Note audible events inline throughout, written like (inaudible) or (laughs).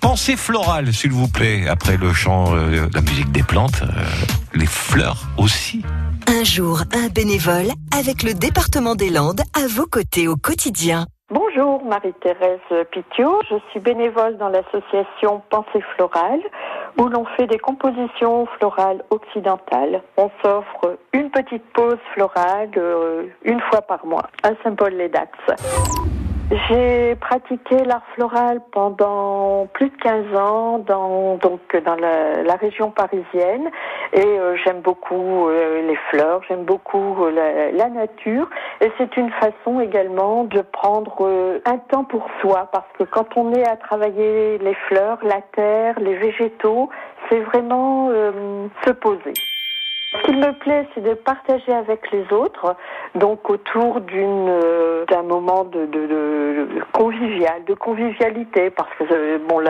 Pensée florale, s'il vous plaît, après le chant euh, de la musique des plantes, euh, les fleurs aussi. Un jour, un bénévole avec le département des Landes à vos côtés au quotidien. Bonjour, Marie-Thérèse Pitiot. Je suis bénévole dans l'association Pensée Florale où l'on fait des compositions florales occidentales. On s'offre une petite pause florale euh, une fois par mois à Saint-Paul-les-Dax. J'ai pratiqué l'art floral pendant plus de 15 ans dans, donc, dans la, région parisienne. Et euh, j'aime beaucoup euh, les fleurs, j'aime beaucoup euh, la, la, nature. Et c'est une façon également de prendre un temps pour soi. Parce que quand on est à travailler les fleurs, la terre, les végétaux, c'est vraiment se poser. Ce qu'il me plaît, c'est de partager avec les autres, donc autour d'une euh, d'un moment de, de, de, convivial, de convivialité, parce que euh, bon,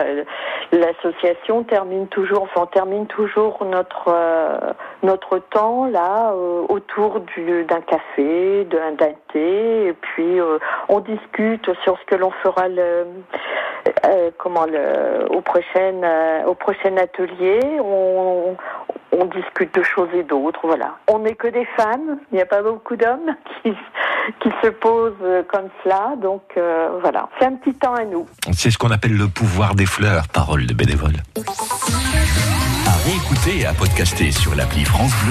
l'association termine toujours, enfin, on termine toujours notre euh, notre temps là autour d'un café, d'un thé, et puis on discute sur ce que l'on fera le comment le au prochain au prochain atelier. On, on discute de choses et d'autres, voilà. On n'est que des femmes, il n'y a pas beaucoup d'hommes (laughs) qui, se posent comme cela, donc euh, voilà. C'est un petit temps à nous. C'est ce qu'on appelle le pouvoir des fleurs, parole de bénévole. À réécouter et à podcaster sur l'appli France Bleu.